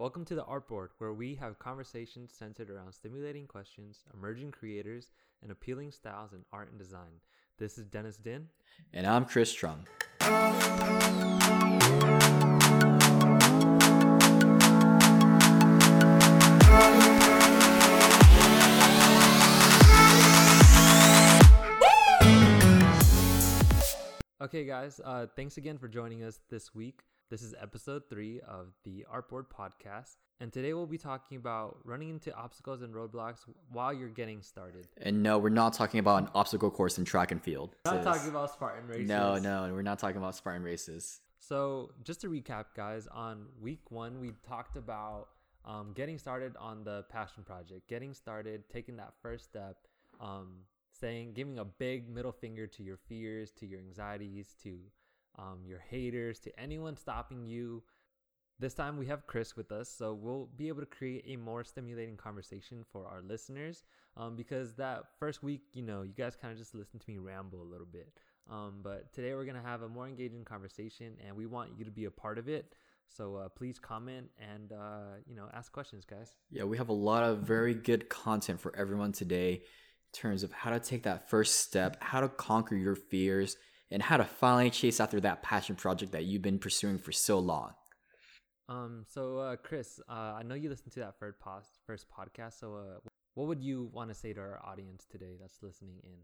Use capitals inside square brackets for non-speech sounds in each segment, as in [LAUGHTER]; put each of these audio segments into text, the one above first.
Welcome to the Artboard, where we have conversations centered around stimulating questions, emerging creators, and appealing styles in art and design. This is Dennis Din. And I'm Chris Trung. Okay, guys, uh, thanks again for joining us this week. This is episode three of the Artboard podcast. And today we'll be talking about running into obstacles and roadblocks while you're getting started. And no, we're not talking about an obstacle course in track and field. We're not talking about Spartan races. No, no, we're not talking about Spartan races. So, just to recap, guys, on week one, we talked about um, getting started on the passion project, getting started, taking that first step, um, saying, giving a big middle finger to your fears, to your anxieties, to um, your haters, to anyone stopping you this time we have Chris with us, so we'll be able to create a more stimulating conversation for our listeners. Um, because that first week, you know, you guys kind of just listened to me ramble a little bit. Um, but today we're gonna have a more engaging conversation, and we want you to be a part of it. So uh, please comment and uh, you know ask questions, guys. Yeah, we have a lot of very good content for everyone today in terms of how to take that first step, how to conquer your fears, and how to finally chase after that passion project that you've been pursuing for so long. Um, so uh, Chris, uh, I know you listened to that first pos- first podcast. So, uh, what would you want to say to our audience today that's listening in,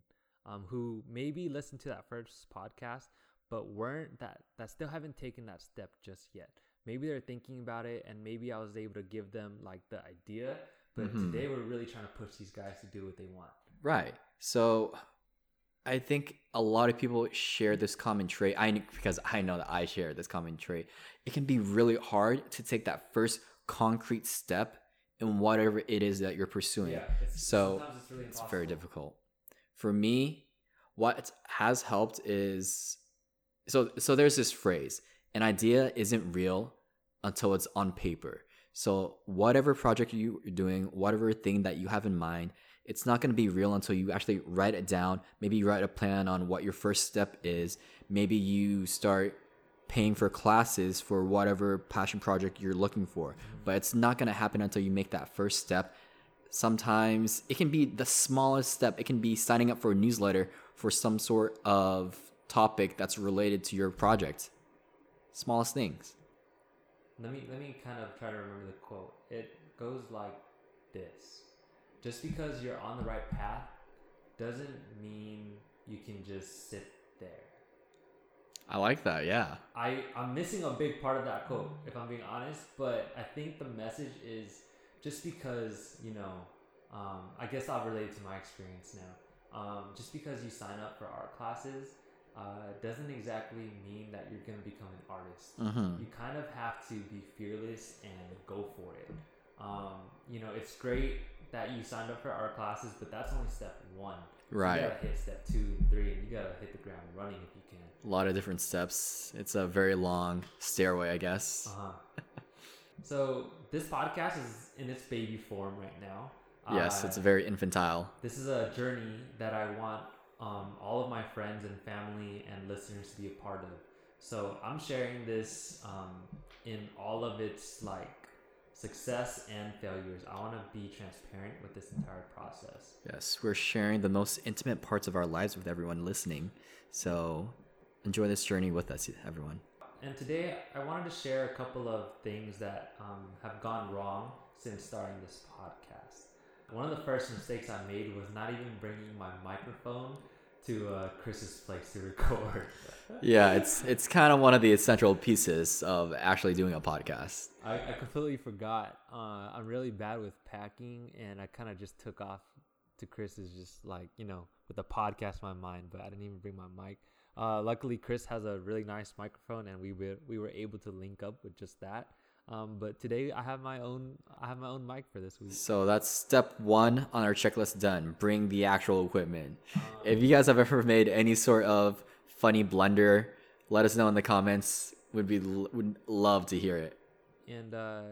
um, who maybe listened to that first podcast but weren't that that still haven't taken that step just yet? Maybe they're thinking about it, and maybe I was able to give them like the idea, but mm-hmm. today we're really trying to push these guys to do what they want. Right. So I think a lot of people share this common trait. I because I know that I share this common trait. It can be really hard to take that first concrete step in whatever it is that you're pursuing. Yeah, it's, so it's, really it's very difficult. For me, what has helped is so so there's this phrase, an idea isn't real until it's on paper. So whatever project you're doing, whatever thing that you have in mind, it's not going to be real until you actually write it down. Maybe you write a plan on what your first step is. Maybe you start paying for classes for whatever passion project you're looking for. But it's not going to happen until you make that first step. Sometimes it can be the smallest step. It can be signing up for a newsletter for some sort of topic that's related to your project. Smallest things. Let me let me kind of try to remember the quote. It goes like this just because you're on the right path doesn't mean you can just sit there. I like that, yeah. I, I'm missing a big part of that quote, if I'm being honest, but I think the message is just because, you know, um, I guess I'll relate to my experience now. Um, just because you sign up for art classes uh, doesn't exactly mean that you're going to become an artist. Mm-hmm. You kind of have to be fearless and go for it. Um, you know, it's great that you signed up for our classes, but that's only step one. Right. You gotta hit step two and three, and you gotta hit the ground running if you can. A lot of different steps. It's a very long stairway, I guess. Uh-huh. [LAUGHS] so this podcast is in its baby form right now. Yes, uh, it's very infantile. This is a journey that I want um, all of my friends and family and listeners to be a part of. So I'm sharing this um, in all of its like success and failures. I want to be transparent with this entire process. Yes, we're sharing the most intimate parts of our lives with everyone listening. So enjoy this journey with us, everyone. And today, I wanted to share a couple of things that um, have gone wrong since starting this podcast. One of the first mistakes I made was not even bringing my microphone to uh, Chris's place to [LAUGHS] record. yeah, it's it's kind of one of the essential pieces of actually doing a podcast. I, I completely forgot. Uh, I'm really bad with packing, and I kind of just took off to Chris's just like you know with the podcast in my mind, but I didn't even bring my mic. Uh, luckily, Chris has a really nice microphone, and we were we were able to link up with just that. Um, but today I have my own I have my own mic for this week. So that's step one on our checklist done. Bring the actual equipment. Um, if you guys have ever made any sort of funny blunder, let us know in the comments. Would be would love to hear it. And uh,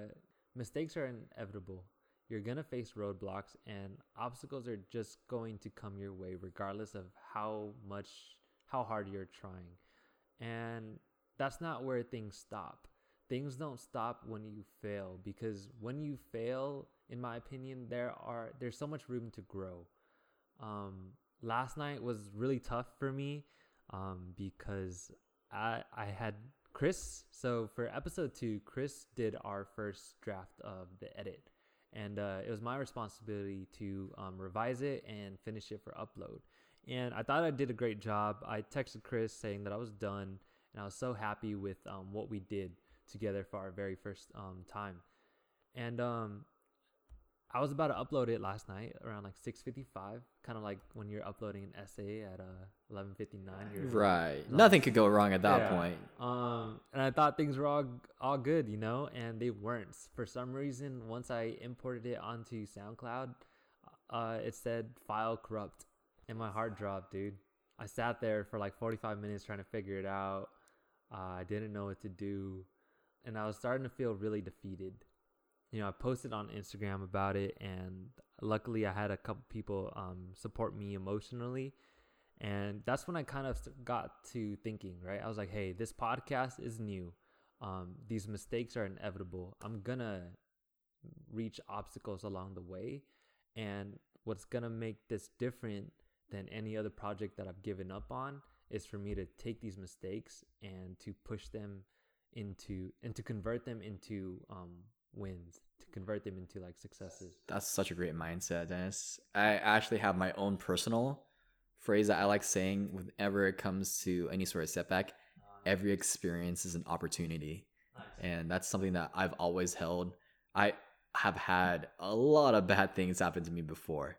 mistakes are inevitable. You're gonna face roadblocks, and obstacles are just going to come your way, regardless of how much how hard you're trying. And that's not where things stop things don't stop when you fail because when you fail, in my opinion, there are there's so much room to grow. Um, last night was really tough for me um, because I I had Chris. So for episode two, Chris did our first draft of the edit, and uh, it was my responsibility to um, revise it and finish it for upload. And I thought I did a great job. I texted Chris saying that I was done, and I was so happy with um, what we did together for our very first um, time. And um, I was about to upload it last night around like 6:55, kind of like when you're uploading an essay at uh 11:59. Right. Nothing could go wrong at that Yeah. point. Um, and I thought things were all all good, you know, and they weren't. For some reason, once I imported it onto SoundCloud, uh, it said file corrupt, and my heart dropped, dude. I sat there for like 45 minutes trying to figure it out. Uh, I didn't know what to do, and I was starting to feel really defeated. You know, I posted on Instagram about it, and luckily, I had a couple people um, support me emotionally and that's when I kind of got to thinking, right? I was like, hey, this podcast is new. Um, these mistakes are inevitable. I'm gonna reach obstacles along the way. And what's gonna make this different than any other project that I've given up on is for me to take these mistakes and to push them into and to convert them into um, wins, to convert them into like successes. That's such a great mindset, Dennis. I actually have my own personal phrase that I like saying whenever it comes to any sort of setback. Every experience is an opportunity. And that's something that I've always held. I have had a lot of bad things happen to me before.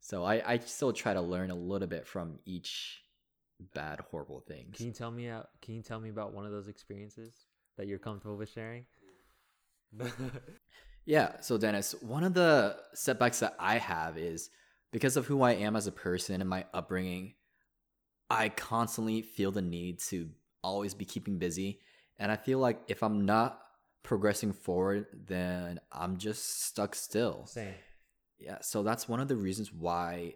So I, I still try to learn a little bit from each bad, horrible things. Can you tell me? Uh, can you tell me about one of those experiences that you're comfortable with sharing? [LAUGHS] Yeah, so Dennis, one of the setbacks that I have is because of who I am as a person and my upbringing, I constantly feel the need to always be keeping busy. And I feel like if I'm not progressing forward, then I'm just stuck still. Same. Yeah, so that's one of the reasons why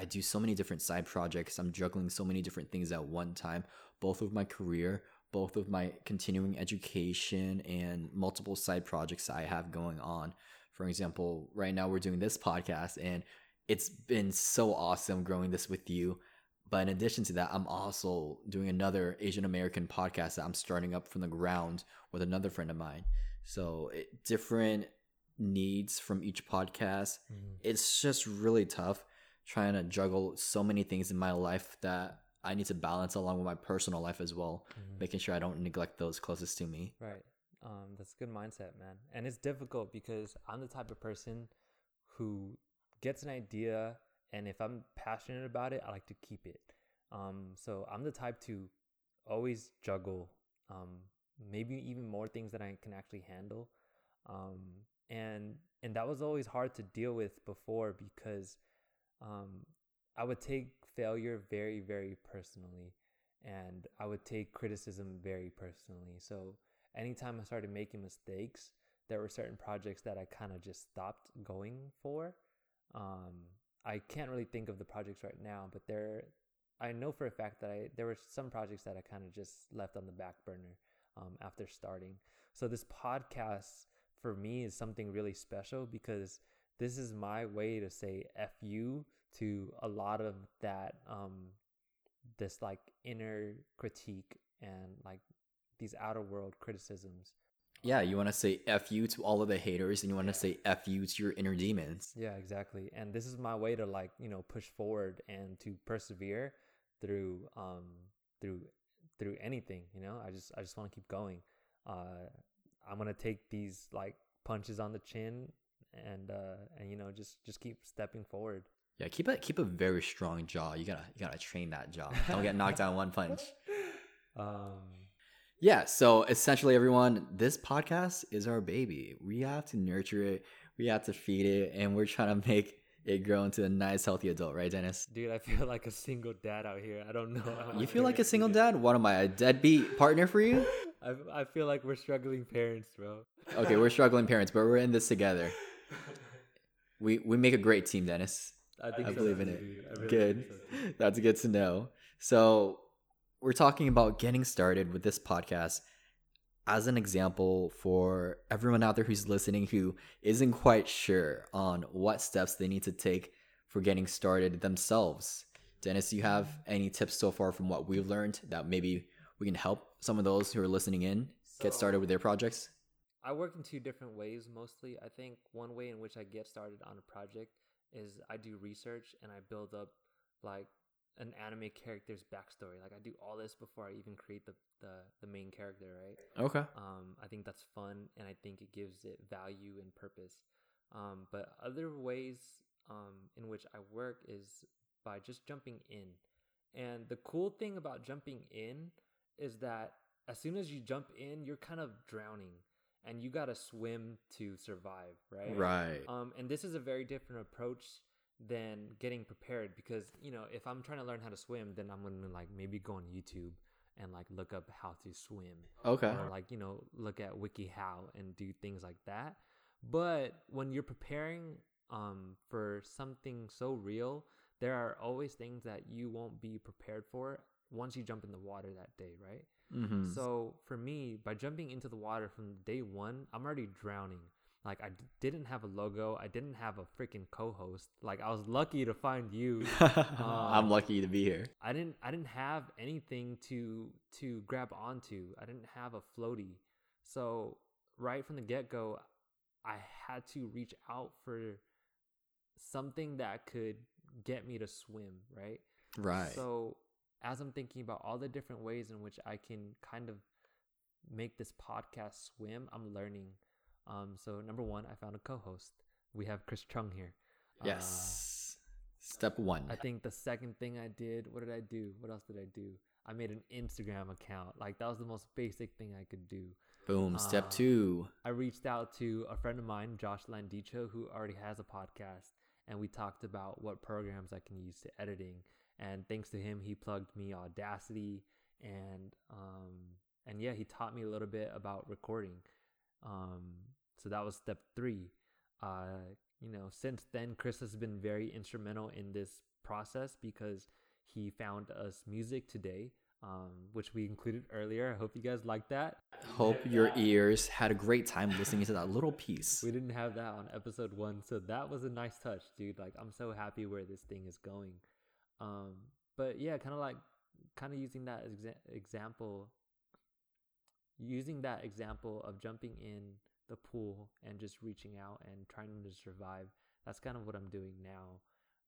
I do so many different side projects. I'm juggling so many different things at one time, both with my career, both with my continuing education, and multiple side projects I have going on. For example, right now we're doing this podcast, and it's been so awesome growing this with you. But in addition to that, I'm also doing another Asian American podcast that I'm starting up from the ground with another friend of mine. So it, different needs from each podcast. Mhm. It's just really tough trying to juggle so many things in my life that I need to balance along with my personal life as well, Mhm. making sure I don't neglect those closest to me. Right. Um, that's a good mindset, man. And it's difficult because I'm the type of person who gets an idea, and if I'm passionate about it, I like to keep it. Um, so I'm the type to always juggle, um, maybe even more things than I can actually handle. Um, and and that was always hard to deal with before because um, I would take failure very, very personally, and I would take criticism very personally. So anytime I started making mistakes, there were certain projects that I kind of just stopped going for. Um, I can't really think of the projects right now, but there, I know for a fact that I there were some projects that I kind of just left on the back burner um, after starting. So this podcast for me is something really special because this is my way to say "f you" to a lot of that um, this like inner critique and like these outer world criticisms. Yeah, you want to say F you to all of the haters and you want to say F you to your inner demons. Yeah, exactly. And this is my way to like, you know, push forward and to persevere through um through through anything, you know? I just I just want to keep going. Uh I'm going to take these like punches on the chin and uh and you know, just just keep stepping forward. Yeah, keep a keep a very strong jaw. You gotta you gotta train that jaw. Don't get knocked down one punch. [LAUGHS] Um Yeah, so essentially, everyone, this podcast is our baby. We have to nurture it, we have to feed it, and we're trying to make it grow into a nice, healthy adult, right, Dennis? dude, I feel like a single dad out here. I don't know. You feel like a single dad? What am I, a deadbeat partner for you? [LAUGHS] I I feel like we're struggling parents, bro. Okay, we're struggling parents, but we're in this together. [LAUGHS] We we make a great team, Dennis. I think I so believe in it. really Good. so. That's good to know. So, we're talking about getting started with this podcast. as an example for everyone out there who's listening who isn't quite sure on what steps they need to take for getting started themselves. Dennis, do you have any tips so far from what we've learned that maybe we can help some of those who are listening in get started with their projects? I work in two different ways mostly. I think one way in which I get started on a project is I do research and I build up like an anime character's backstory. Like I do all this before I even create the the, the main character, right? Okay. Um, I think that's fun and I think it gives it value and purpose. Um, but other ways um, in which I work is by just jumping in. And the cool thing about jumping in is that as soon as you jump in, you're kind of drowning and you got to swim to survive, right? Right. Um, and this is a very different approach than getting prepared because, you know, if I'm trying to learn how to swim, then I'm going to like maybe go on YouTube and like look up how to swim. Okay. Or like, you know, look at WikiHow and do things like that. But when you're preparing um, for something so real, there are always things that you won't be prepared for once you jump in the water that day, right? Mm-hmm. So for me, by jumping into the water from day one, I'm already drowning. Like I d- didn't have a logo, I didn't have a freaking co-host. Like I was lucky to find you. [LAUGHS] I'm lucky to be here. I didn't I didn't have anything to to grab onto. I didn't have a floaty. So right from the get-go, I had to reach out for something that could get me to swim, right? Right. So as I'm thinking about all the different ways in which I can kind of make this podcast swim, I'm learning. Um, so number one, I found a co-host. We have Chris Chung here. Uh, yes. Step one. I think the second thing I did, what did I do? What else did I do? I made an Instagram account. Like that was the most basic thing I could do. Boom. Step uh, two. I reached out to a friend of mine, Josh Landicho, who already has a podcast, and we talked about what programs I can use to editing. And thanks to him, he plugged me Audacity, and um, and yeah, he taught me a little bit about recording. Um, so that was step three. Uh, you know, since then, Chris has been very instrumental in this process because he found us music today, um, which we included earlier. I hope you guys like that. Hope your ears had a great time listening to that little piece. [LAUGHS] We didn't have that on episode one, so that was a nice touch, dude. Like, I'm so happy where this thing is going. Um, but yeah, kind of like, kind of using that exa- example, using that example of jumping in the pool and just reaching out and trying to survive. That's kind of what I'm doing now.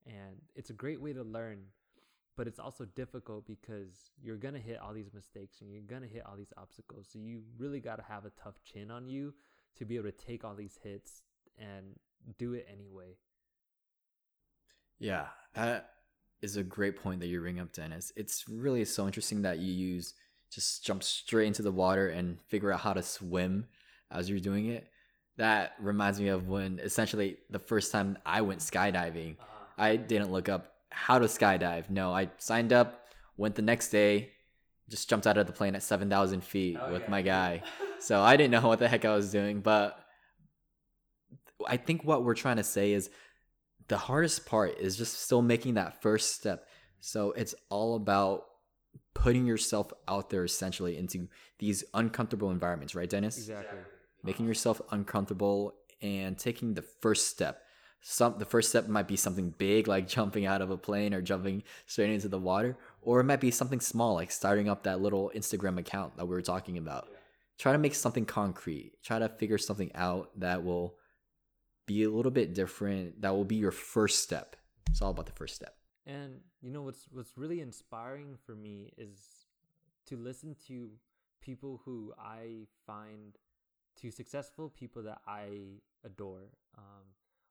And it's a great way to learn, but it's also difficult because you're going to hit all these mistakes and you're going to hit all these obstacles. So you really got to have a tough chin on you to be able to take all these hits and do it anyway. Yeah, is a great point that you bring up, Dennis. It's really so interesting that you use just jump straight into the water and figure out how to swim as you're doing it. That reminds me of when essentially the first time I went skydiving, uh-huh. I didn't look up how to skydive. No, I signed up, went the next day, just jumped out of the plane at 7,000 feet Oh, with yeah. my guy. [LAUGHS] so I didn't know what the heck I was doing. But I think what we're trying to say is the hardest part is just still making that first step. So it's all about putting yourself out there essentially into these uncomfortable environments, right, Dennis? Exactly. Making yourself uncomfortable and taking the first step. Some the first step might be something big like jumping out of a plane or jumping straight into the water, or it might be something small like starting up that little Instagram account that we were talking about. Try to make something concrete. Try to figure something out that will be a little bit different. That will be your first step. It's all about the first step. And you know what's what's really inspiring for me is to listen to people who I find to successful people that I adore. Um,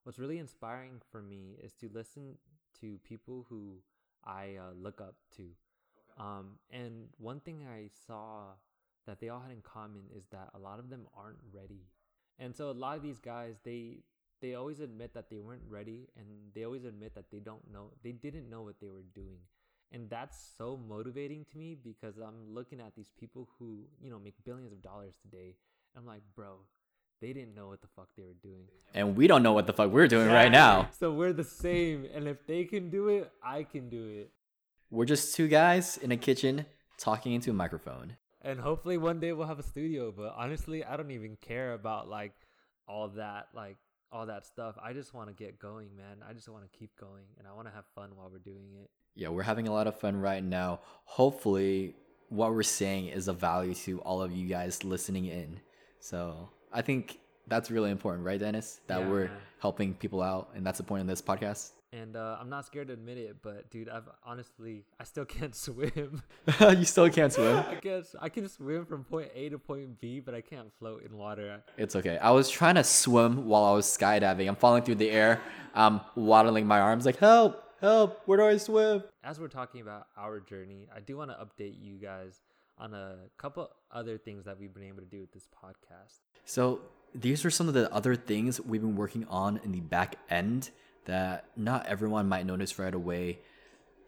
what's really inspiring for me is to listen to people who I uh, look up to. Um, and one thing I saw that they all had in common is that a lot of them aren't ready. And so a lot of these guys, they they always admit that they weren't ready and they always admit that they don't know they didn't know what they were doing and that's so motivating to me because i'm looking at these people who you know make billions of dollars today i'm like bro they didn't know what the fuck they were doing And we don't know what the fuck we're doing right now. so we're the same and if they can do it i can do it We're just two guys in a kitchen talking into a microphone. and hopefully one day we'll have a studio. But honestly, I don't even care about like all that, like all that stuff. I just want to get going, man. I just want to keep going, and I want to have fun while we're doing it. Yeah, we're having a lot of fun right now. Hopefully, what we're saying is of value to all of you guys listening in. So I think that's really important, right, Dennis? That Yeah, we're helping people out, and that's the point of this podcast. And uh, I'm not scared to admit it, but dude, I've honestly, I still [LAUGHS] can't swim. [LAUGHS] you still can't swim. [LAUGHS] I guess I can swim from point A to point B, but I can't float in water. It's okay. I was trying to swim while I was skydiving. I'm falling through the air. I'm waddling my arms like, help, help, where do I swim? As we're talking about our journey, I do want to update you guys on a couple other things that we've been able to do with this podcast. So these are some of the other things we've been working on in the back end that not everyone might notice right away.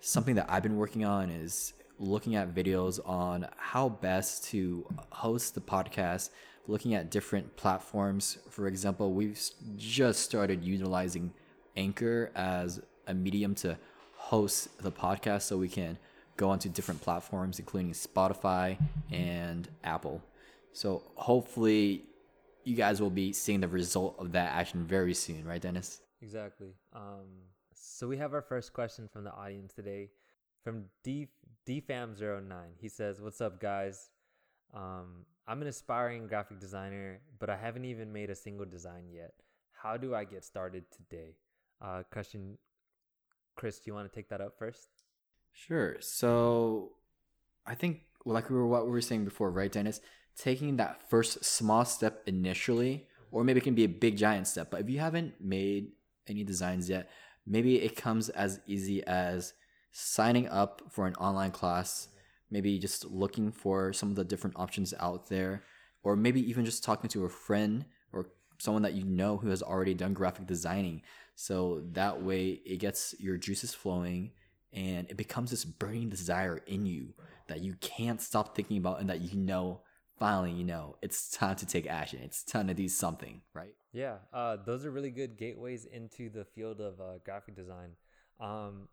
Something that I've been working on is looking at videos on how best to host the podcast, looking at different platforms. For example, we've just started utilizing Anchor as a medium to host the podcast so we can go onto different platforms, including Spotify and Apple. So hopefully, you guys will be seeing the result of that action very soon, right, Dennis? Exactly. Um, so we have our first question from the audience today from D DFam09. He says, "What's up, guys? Um, I'm an aspiring graphic designer, but I haven't even made a single design yet. How do I get started today?" Uh, question, Chris, do you want to take that up first? Sure. So I think like we were what we were saying before, right, Dennis? Taking that first small step initially, or maybe it can be a big giant step. But if you haven't made any designs yet, maybe it comes as easy as signing up for an online class, maybe just looking for some of the different options out there, or maybe even just talking to a friend or someone that you know who has already done graphic designing. So that way it gets your juices flowing and it becomes this burning desire in you that you can't stop thinking about and that you know finally you know it's time to take action it's time to do something right Yeah, uh, those are really good gateways into the field of uh, graphic design. Um,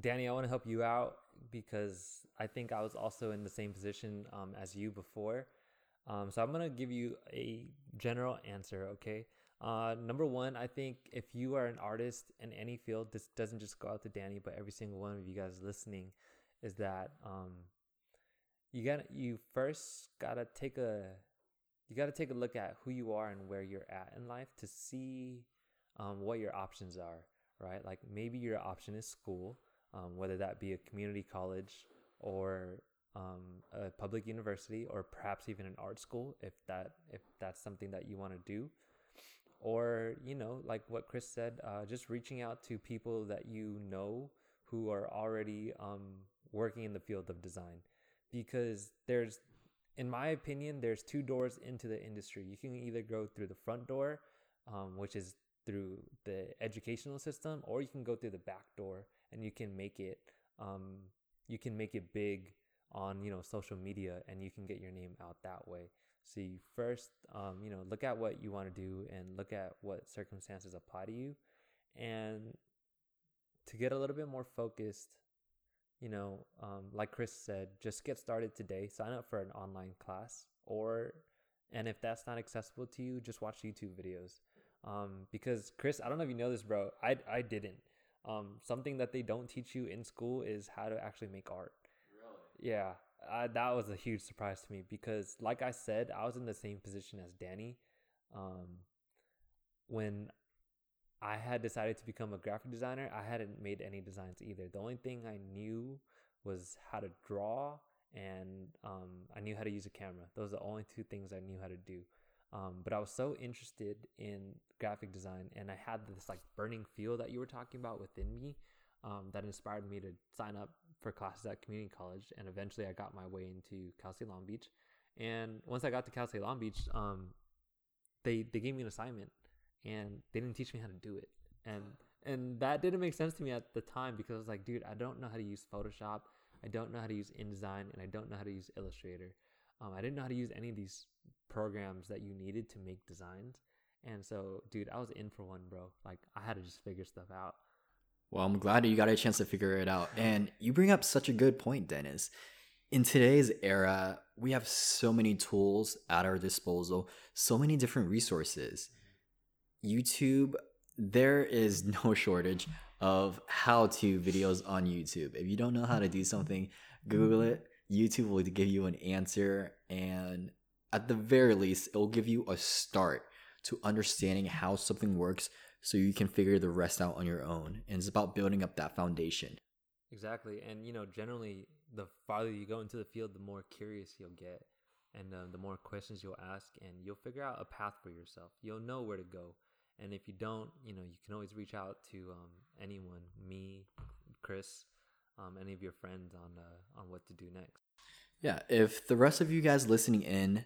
Danny, I want to help you out because I think I was also in the same position um, as you before. Um, so I'm gonna give you a general answer. Okay. Uh, number one, I think if you are an artist in any field, this doesn't just go out to Danny, but every single one of you guys listening, is that um, you gotta you first gotta take a you got to take a look at who you are and where you're at in life to see um, what your options are, right? Like maybe your option is school, um, whether that be a community college or um, a public university, or perhaps even an art school, if that if that's something that you want to do, or you know, like what Chris said, uh, just reaching out to people that you know who are already um, working in the field of design, because there's in my opinion, there's two doors into the industry. You can either go through the front door, um, which is through the educational system, or you can go through the back door and you can make it, um, you can make it big on you know social media, and you can get your name out that way. So you first, um, you know, look at what you want to do and look at what circumstances apply to you, and to get a little bit more focused you know, um, like Chris said, just get started today. Sign up for an online class, or, and if that's not accessible to you, just watch YouTube videos. Um, because Chris, I don't know if you know this, bro. I I didn't. Um, something that they don't teach you in school is how to actually make art. Really? Yeah, I, that was a huge surprise to me because, like I said, I was in the same position as Danny. Um, when I had decided to become a graphic designer, I hadn't made any designs either. The only thing I knew was how to draw and um, I knew how to use a camera. Those are the only two things I knew how to do. Um, but I was so interested in graphic design and I had this like burning feel that you were talking about within me um, that inspired me to sign up for classes at community college. And eventually I got my way into Cal State Long Beach. And once I got to Cal State Long Beach, um, they, they gave me an assignment and they didn't teach me how to do it. And and that didn't make sense to me at the time because I was like dude I don't know how to use Photoshop. I don't know how to use InDesign and I don't know how to use Illustrator. Um, I didn't know how to use any of these programs that you needed to make designs. And so dude I was in for one bro. Like I had to just figure stuff out. Well i'm glad you got a chance to figure it out. And you bring up such a good point dennis. In today's era, we have so many tools at our disposal, so many different resources. YouTube, there is [LAUGHS] no shortage of how to videos on YouTube. If you don't know how to do something, Google it. YouTube will give you an answer, and at the very least, it will give you a start to understanding how something works so you can figure the rest out on your own. And it's about building up that foundation. Exactly. And, you know, generally, the farther you go into the field, the more curious you'll get and uh, the more questions you'll ask, and you'll figure out a path for yourself. You'll know where to go. And if you don't, you know, you can always reach out to um, anyone, me, Chris, um, any of your friends on uh, on what to do next. Yeah, if the rest of you guys listening in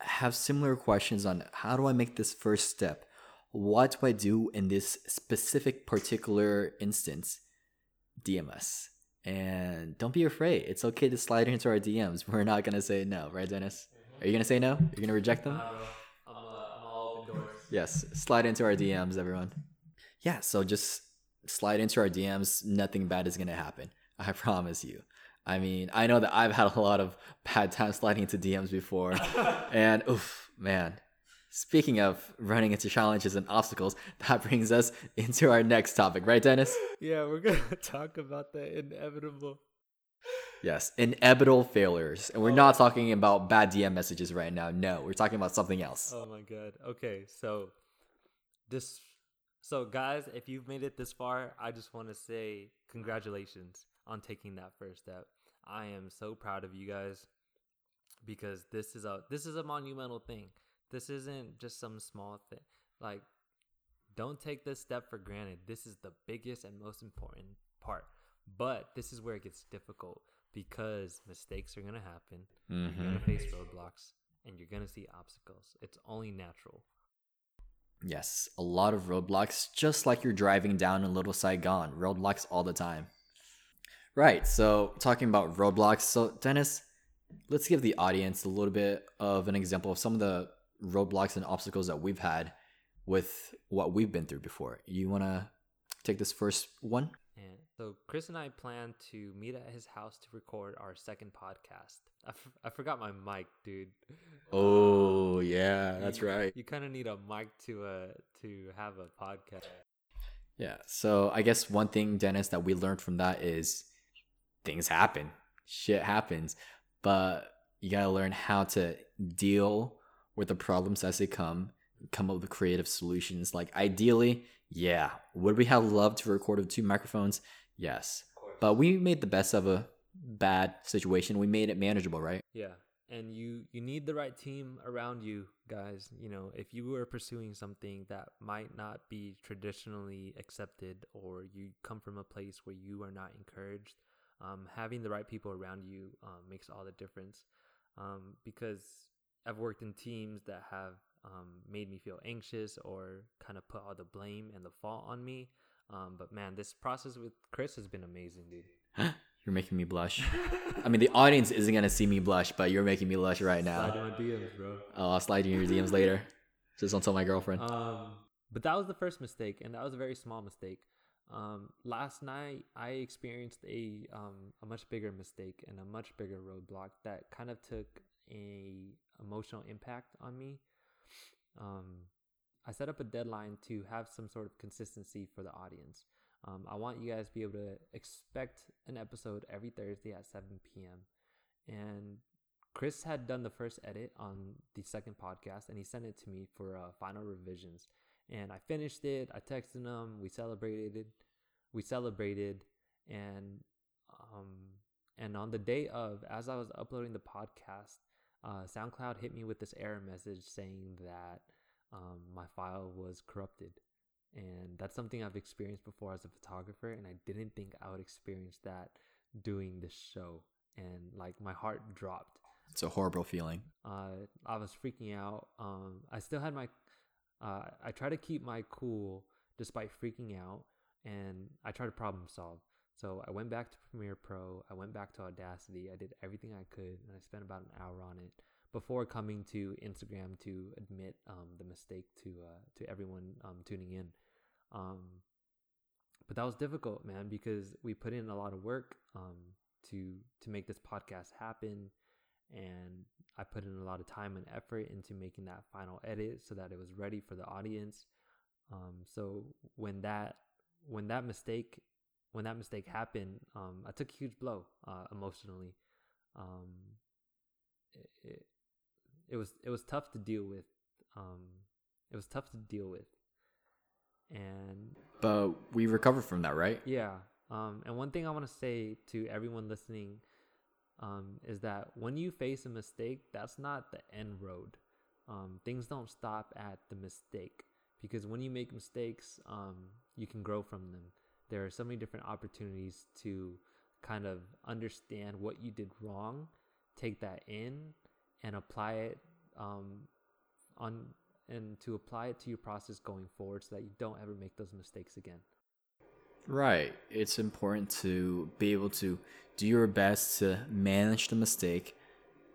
have similar questions on how do I make this first step, what do I do in this specific particular instance, DM us. And don't be afraid. It's okay to slide into our DMs. We're not gonna say no, right, Dennis? Are you gonna say no? You're gonna reject them? I'm, uh, I'm all open doors. Yes, slide into our DMs, everyone. Yeah, so just slide into our DMs. Nothing bad is gonna happen. I [LAUGHS] promise you. I mean, I know that I've had a lot of bad times sliding into DMs before, [LAUGHS] and oof, man. Speaking of running into challenges and obstacles, [LAUGHS] that brings us into our next topic, right, Dennis? Yeah, we're gonna [LAUGHS] talk about the inevitable. Yes, inevitable failures. And we're not oh. talking about bad DM messages right now. No, we're talking about something else. Oh my god. Okay, so this so guys, if you've made it this far, I just want to say congratulations on taking that first step. I am so proud of you guys because this is a this is a monumental thing. This isn't just some small thing. Like don't take this step for granted. This is the biggest and most important part. But this is where it gets difficult because mistakes are going to happen. You're going to mm-hmm. face roadblocks and you're going to see obstacles. It's only natural. Yes, a lot of roadblocks, just like you're driving down in Little Saigon. Roadblocks all the time. Right, so talking about roadblocks. So, Dennis, let's give the audience a little bit of an example of some of the roadblocks and obstacles that we've had with what we've been through before. You want to take this first one? And so Chris and I plan to meet at his house to record our second podcast. I, f- I forgot my mic, dude. Oh, yeah, that's You- right. You kind of need a mic to uh to have a podcast. Yeah. So I guess one thing, Dennis, that we learned from that is things happen, shit happens, but you gotta learn how to deal with the problems as they come, come up with creative solutions. Like ideally, yeah, would we have loved to record with two microphones? Yes, but we made the best of a bad situation. We made it manageable, right? Yeah. And you you need the right team around you, guys. You know, if you are pursuing something that might not be traditionally accepted or you come from a place where you are not encouraged, um, having the right people around you um, makes all the difference. Um, because I've worked in teams that have um, made me feel anxious or kind of put all the blame and the fault on me. Um, but man, this process with Chris has been amazing, dude. [GASPS] You're making me blush. [LAUGHS] I mean, the audience isn't gonna see me blush, but you're making me blush right now. Slide my DMs, bro. Oh, I'll slide you in your DMs [LAUGHS] later. Just don't tell my girlfriend. Um, but that was the first mistake, and that was a very small mistake. Um, last night I experienced a um, a much bigger mistake and a much bigger roadblock that kind of took a emotional impact on me. Um, I set up a deadline to have some sort of consistency for the audience. Um, I want you guys to be able to expect an episode every Thursday at 7 p.m. And Chris had done the first edit on the second podcast and he sent it to me for uh, final revisions. And I finished it. I texted him. We celebrated. it, We celebrated, and um, and on the day of, as I was uploading the podcast, uh, SoundCloud hit me with this error message saying that um, my file was corrupted. And that's something I've experienced before as a photographer, and I didn't think I would experience that doing this show. And like my heart dropped. It's a horrible feeling. Uh, I was freaking out. Um, I still had my, uh, I try to keep my cool despite freaking out, and I try to problem solve. So I went back to Premiere Pro. I went back to Audacity. I did everything I could, and I spent about an hour on it before coming to Instagram to admit um, the mistake to uh, to everyone um, tuning in. Um, but that was difficult, man, because we put in a lot of work um, to to make this podcast happen and I put in a lot of time and effort into making that final edit so that it was ready for the audience. Um, so when that when that mistake when that mistake happened, um, I took a huge blow uh, emotionally. Um, it, it, it was it was tough to deal with. Um, it was tough to deal with, and but we recovered from that, right? Yeah. Um, and one thing I want to say to everyone listening um, is that when you face a mistake, that's not the end road. Um, things don't stop at the mistake because when you make mistakes, um, you can grow from them. There are so many different opportunities to kind of understand what you did wrong, take that in, and apply it um, on and to apply it to your process going forward so that you don't ever make those mistakes again. Right. It's important to be able to do your best to manage the mistake.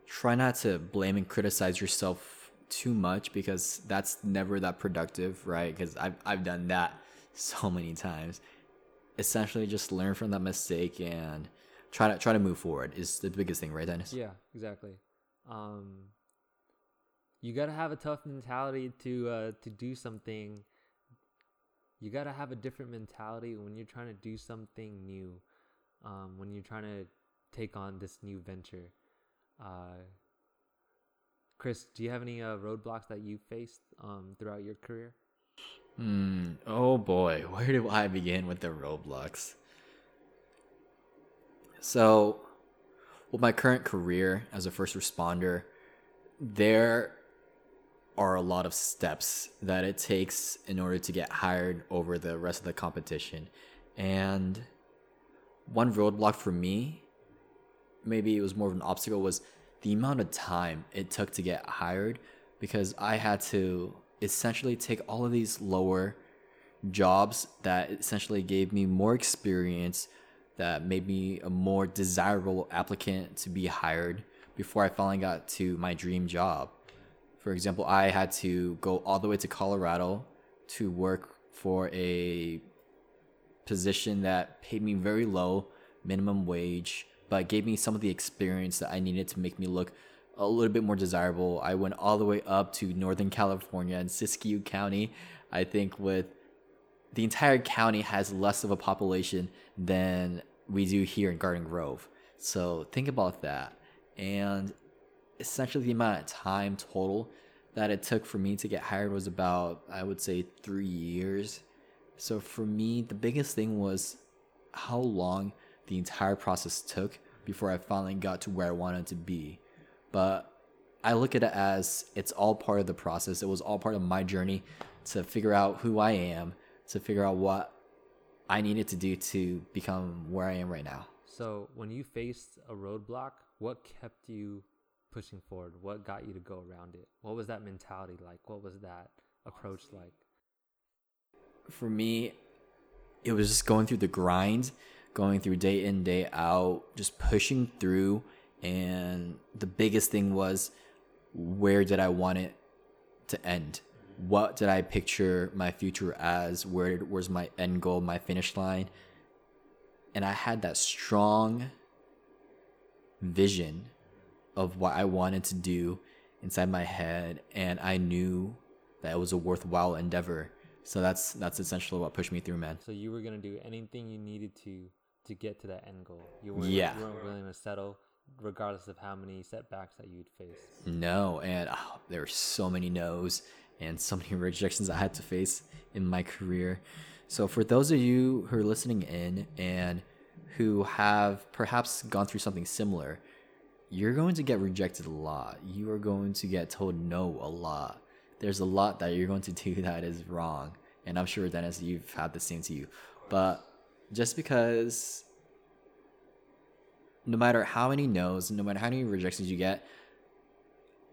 Try not to blame and criticize yourself too much because that's never that productive, right? Because I've, I've done that [LAUGHS] so many times. Essentially, just learn from that mistake and try to try to move forward is the biggest thing, right, Dennis? Yeah, exactly. Um, you gotta have a tough mentality to uh, to do something you got to have a different mentality when you're trying to do something new, um, when you're trying to take on this new venture. Uh, Chris, do you have any uh, roadblocks that you faced um, throughout your career? Hmm. Oh boy, [LAUGHS] where do I begin with the roadblocks? So, with my current career as a first responder, there are a lot of steps that it takes in order to get hired over the rest of the competition. And one roadblock for me, maybe it was more of an obstacle, was the amount of time it took to get hired because I had to essentially take all of these lower jobs that essentially gave me more experience that made me a more desirable applicant to be hired before I finally got to my dream job. For example, I had to go all the way to Colorado to work for a position that paid me very low, minimum wage, but gave me some of the experience that I needed to make me look a little bit more desirable. I went all the way up to Northern California and Siskiyou County. I think with the entire county has less of a population than we do here in Garden Grove. So think about that. And essentially the amount of time total that it took for me to get hired was about I would say 3 years. So for me the biggest thing was how long the entire process took before I finally got to where I wanted to be. But I look at it as it's all part of the process. It was all part of my journey to figure out who I am, to figure out what I needed to do to become where I am right now. So, when you faced a roadblock, what kept you pushing forward? What got you to go around it? What was that mentality like? What was that approach like? For me, it was just going through the grind, going through day in, day out, just pushing through. And the biggest thing was where did I want it to end? What did I picture my future as? Where was my end goal, my finish line? And I had that strong vision of what I wanted to do inside my head, and I knew that it was a worthwhile endeavor. So that's that's essentially what pushed me through, man. So you were gonna do anything you needed to to get to that end goal. You weren't, yeah. you weren't willing to settle, regardless of how many setbacks that you'd face. No, and oh, there were so many no's and so many [LAUGHS] rejections I had to face in my career. So for those of you who are listening in and who have perhaps gone through something similar, you're going to get rejected a lot. You are going to get told no a lot. There's a lot that you're going to do [LAUGHS] that is wrong. And I'm sure, Dennis, you've had the same to you. But just because no matter how many no's, no matter how many rejections you get,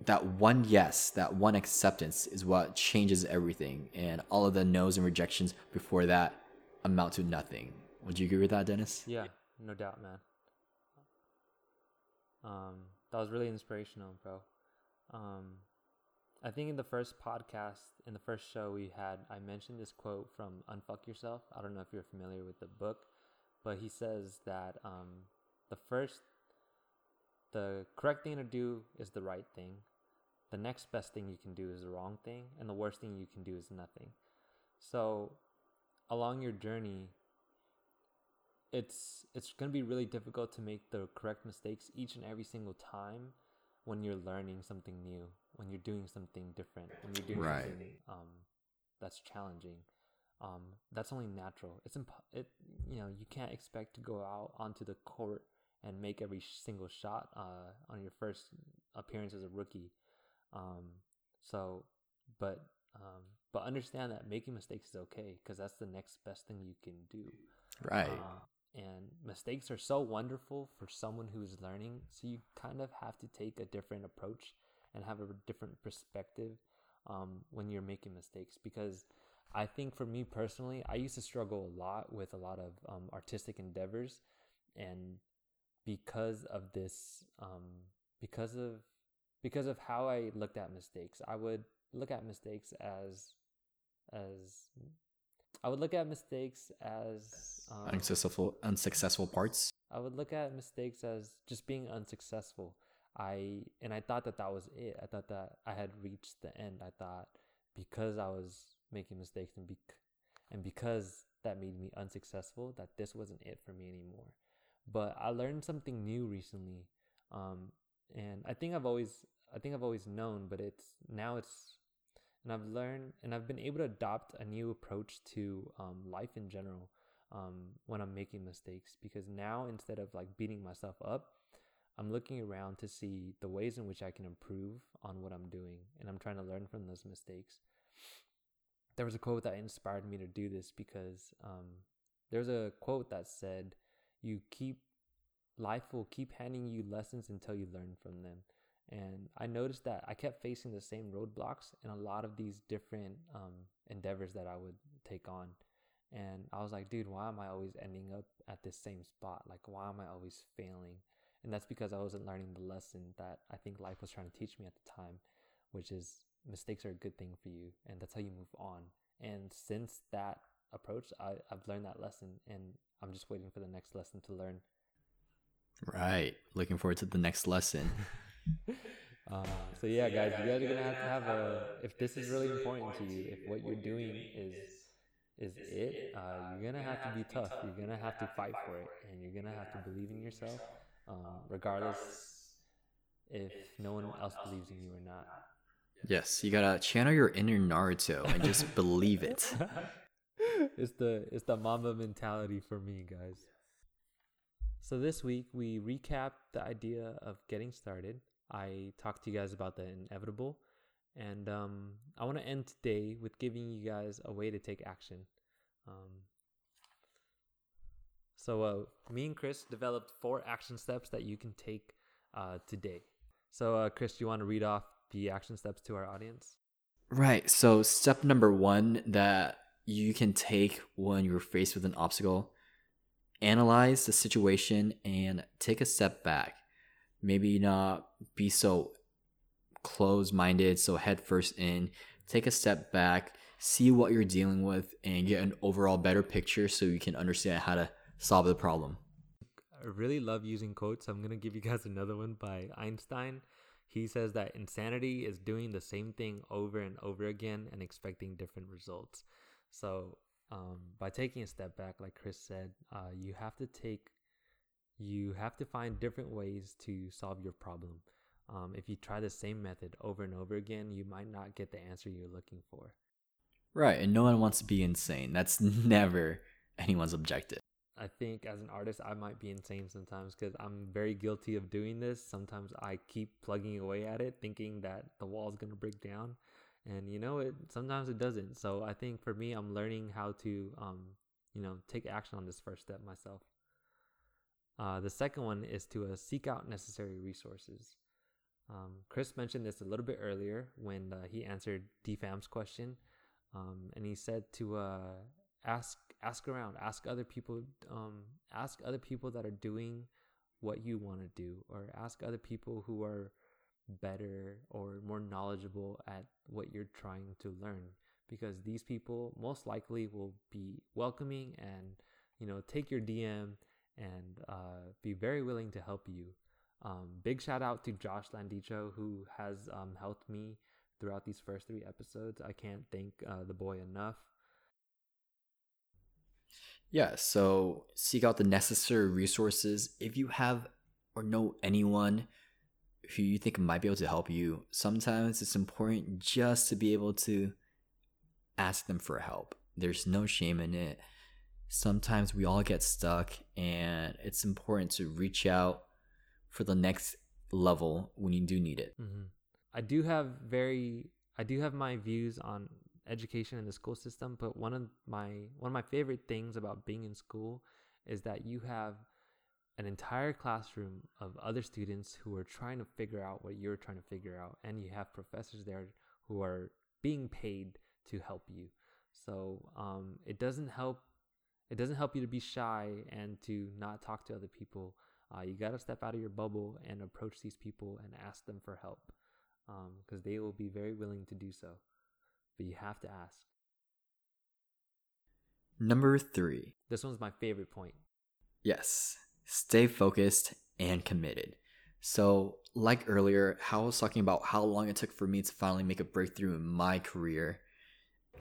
that one yes, that one acceptance is what changes everything. And all of the no's and rejections before that amount to nothing. Would you agree with that, Dennis? Yeah, no doubt, man. Um, that was really inspirational, bro. Um, I think in the first podcast, in the first show we had, I mentioned this quote from Unfuck Yourself. I don't know if you're familiar with the book, but he says that um, the first, the correct thing to do is the right thing. The next best thing you can do is the wrong thing, and the worst thing you can do is nothing. So, along your journey, it's it's going to be really difficult to make the correct mistakes each and every single time when you're learning something new, when you're doing something different, when you're doing Right. something um, that's challenging. Um, that's only natural. It's imp- it you know you can't expect to go out onto the court and make every single shot uh, on your first appearance as a rookie. Um, so, but um, but understand that making mistakes is okay because that's the next best thing you can do. Right. Um, and mistakes are so wonderful for someone who's learning. So you kind of have to take a different approach and have a different perspective um, when you're making mistakes. Because I think for me personally, I used to struggle a lot with a lot of um, artistic endeavors. And because of this, um, because of because of how I looked at mistakes, I would look at mistakes as as I would look at mistakes as um, unsuccessful unsuccessful parts. I would look at mistakes as just being unsuccessful. I and I thought that that was it. I thought that I had reached the end. I thought because I was making mistakes and bec- and because that made me unsuccessful, that this wasn't it for me anymore. But I learned something new recently, um, and I think I've always I think I've always known, but it's now it's and I've learned and I've been able to adopt a new approach to um, life in general um, when I'm making mistakes because now instead of like beating myself up, I'm looking around to see the ways in which I can improve on what I'm doing and I'm trying to learn from those mistakes. There was a quote that inspired me to do this because um, there's a quote that said, "You keep life will keep handing you lessons until you learn from them." And I noticed that I kept facing the same roadblocks in a lot of these different um, endeavors that I would take on. And I was like, dude, why am I always ending up at this same spot? Like, why am I always failing? And that's because I wasn't learning the lesson that I think life was trying to teach me at the time, which is mistakes are a good thing for you. And that's how you move on. And since that approach, I, I've learned that lesson. And I'm just waiting for the next lesson to learn. Right. Looking forward to the next lesson. [LAUGHS] Uh, so yeah, guys, you guys are gonna have to have a. If this is really important to you, if what you're doing is is it, uh, you're gonna have to be tough. You're gonna have to fight for it, and you're gonna have to believe in yourself, um, regardless if no one else believes in you or not. yes, you gotta channel your inner Naruto and just believe it. [LAUGHS] it's the it's the mamba mentality for me, guys. So this week we recapped the idea of getting started. I talked to you guys about the inevitable, and um, I want to end today with giving you guys a way to take action. Um, so uh, me and Chris developed four action steps that you can take uh, today. So uh, Chris, do you want to read off the action steps to our audience? Right. So, step number one that you can take when you're faced with an obstacle analyze the situation and take a step back. Maybe not be so close minded, so head first in. Take a step back, see what you're dealing with, and get an overall better picture so you can understand how to solve the problem. I really love using quotes. I'm going to give you guys another one by Einstein. He says that insanity is doing the same thing over and over again and expecting different results. So, um, by taking a step back, like Chris said, uh, you have to take, you have to find different ways to solve your problem. Um, if you try the same method over and over again, you might not get the answer you're looking for. Right. And no one wants to be insane. That's [LAUGHS] never anyone's objective. I think as an artist, I might be insane sometimes because I'm very guilty of doing this. Sometimes I keep plugging away at it, thinking that the wall is going to break down. And you know, it sometimes it doesn't. So I think for me, I'm learning how to, um, you know, take action on this first step myself. Uh, the second one is to uh, seek out necessary resources. Um, Chris mentioned this a little bit earlier when uh, he answered DFAM's question, um, and he said to uh, ask ask around, ask other people, um, ask other people that are doing what you want to do, or ask other people who are better or more knowledgeable at what you're trying to learn, because these people most likely will be welcoming and you know take your DM and uh, be very willing to help you. Um, big shout out to Josh Landicho who has um, helped me throughout these first three episodes. I can't thank uh, the boy enough. Yeah, so seek out the necessary resources. If you have or know anyone who you think might be able to help you, sometimes it's important just to be able to ask them for help. There's no shame in it. Sometimes we all get stuck, and it's important to reach out for the next level when you do need it. Mm-hmm. I do have very, I do have my views on education in the school system, but one of my one of my favorite things about being in school is that you have an entire classroom of other students who are trying to figure out what you're trying to figure out and you have professors there who are being paid to help you so um, it doesn't help it doesn't help you to be shy and to not talk to other people uh, you got to step out of your bubble and approach these people and ask them for help because um, they will be very willing to do so but you have to ask. Number three. This one's my favorite point. Yes. Stay focused and committed. So, like earlier, how I was talking about how long it took for me to finally make a breakthrough in my career,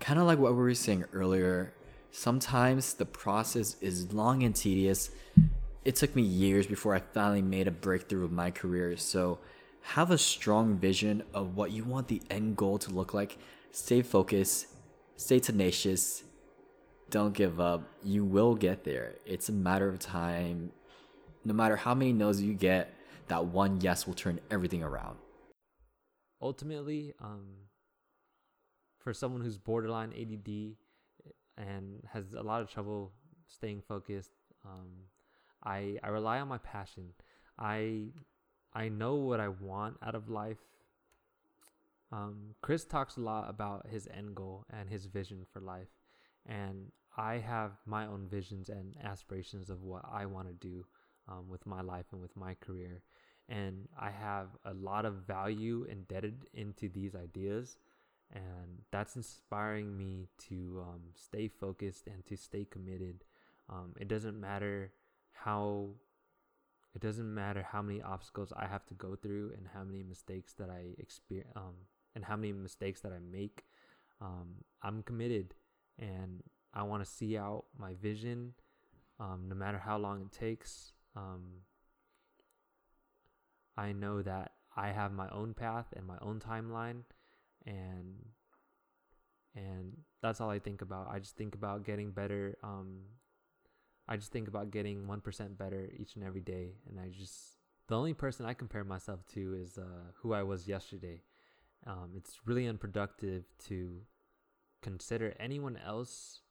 kind of like what we were saying earlier, sometimes the process is long and tedious. It took me years before I finally made a breakthrough with my career. So, have a strong vision of what you want the end goal to look like Stay focused, stay tenacious, don't give up. You will get there. It's a matter of time. No matter how many no's you get, that one yes will turn everything around. Ultimately, um, for someone who's borderline ADD and has a lot of trouble staying focused, um, I I rely on my passion. I I know what I want out of life um, Chris talks a lot about his end goal and his vision for life, and I have my own visions and aspirations of what I want to do um, with my life and with my career. And I have a lot of value indebted into these ideas, and that's inspiring me to um, stay focused and to stay committed. Um, it doesn't matter how it doesn't matter how many obstacles I have to go through and how many mistakes that I experience um, and how many mistakes that I make. Um, I'm committed and I want to see out my vision um, no matter how long it takes. Um, I know that I have my own path and my own timeline and and that's all I think about. I just think about getting better. Um, I just think about getting 1% better each and every day. And I just, the only person I compare myself to is uh, who I was yesterday. Um, it's really unproductive to consider anyone else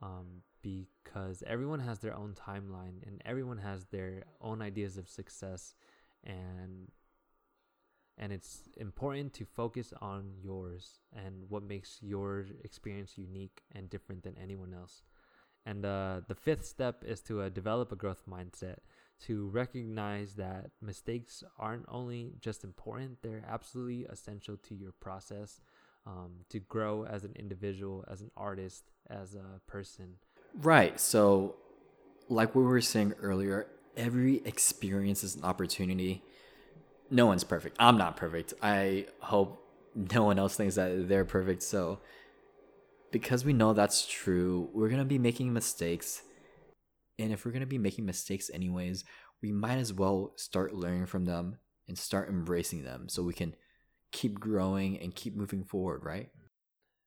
um, because everyone has their own timeline and everyone has their own ideas of success and and it's important to focus on yours and what makes your experience unique and different than anyone else and uh, the fifth step is to uh, develop a growth mindset to recognize that mistakes aren't only just important, they're absolutely essential to your process um, to grow as an individual, as an artist, as a person. Right. So, like we were saying earlier, every experience is an opportunity. No one's perfect. I'm not perfect. I hope no one else thinks that they're perfect. So, because we know that's true, we're going to be making mistakes and if we're going to be making mistakes anyways, we might as well start learning from them and start embracing them so we can keep growing and keep moving forward, right?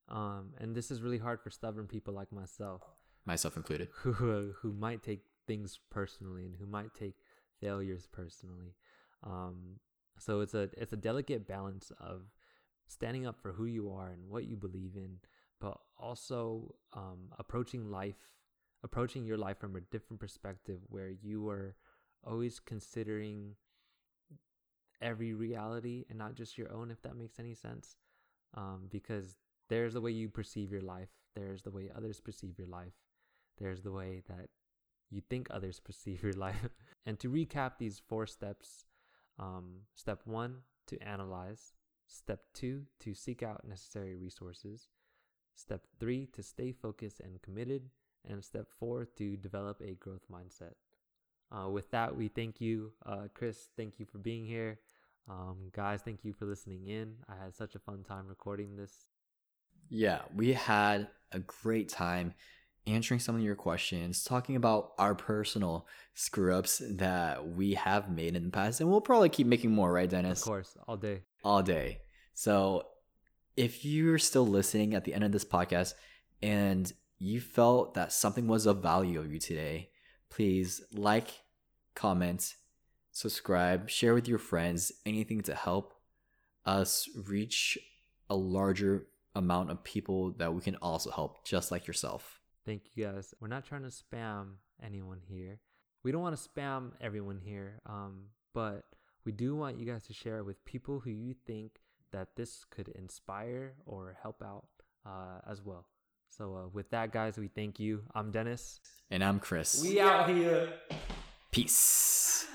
Um, and this is really hard for stubborn people like myself, myself included, [LAUGHS] who who might take things personally and who might take failures personally. Um, so it's a it's a delicate balance of standing up for who you are and what you believe in, but also um, approaching life approaching your life from a different perspective where you are always considering every reality and not just your own if that makes any sense. Um, because there's the way you perceive your life there's the way others perceive your life there's the way that you think others [LAUGHS] perceive your life and to recap these four steps um, step one to analyze step two to seek out necessary resources step three to stay focused and committed and step four, to develop a growth mindset. Uh, with that, we thank you, uh, Chris. Thank you for being here. Um, guys, thank you for listening in. I had such a fun time recording this. Yeah, we had a great time answering some of your questions, talking about our personal screw ups that we have made in the past, and we'll probably keep making more, right, Dennis? Of course, all day. All day. So if you're still listening at the end of this podcast and you felt that something was of value of you today, please like, comment, subscribe, share with your friends, anything to help us reach a larger amount of people that we can also help, just like yourself. Thank you guys. We're not trying to spam anyone here. We don't want to spam everyone here, um, but we do want you guys to share it with people who you think that this could inspire or help out uh, as well. So, uh, with that, guys, we thank you. I'm Dennis. And I'm Chris. We out here. Peace.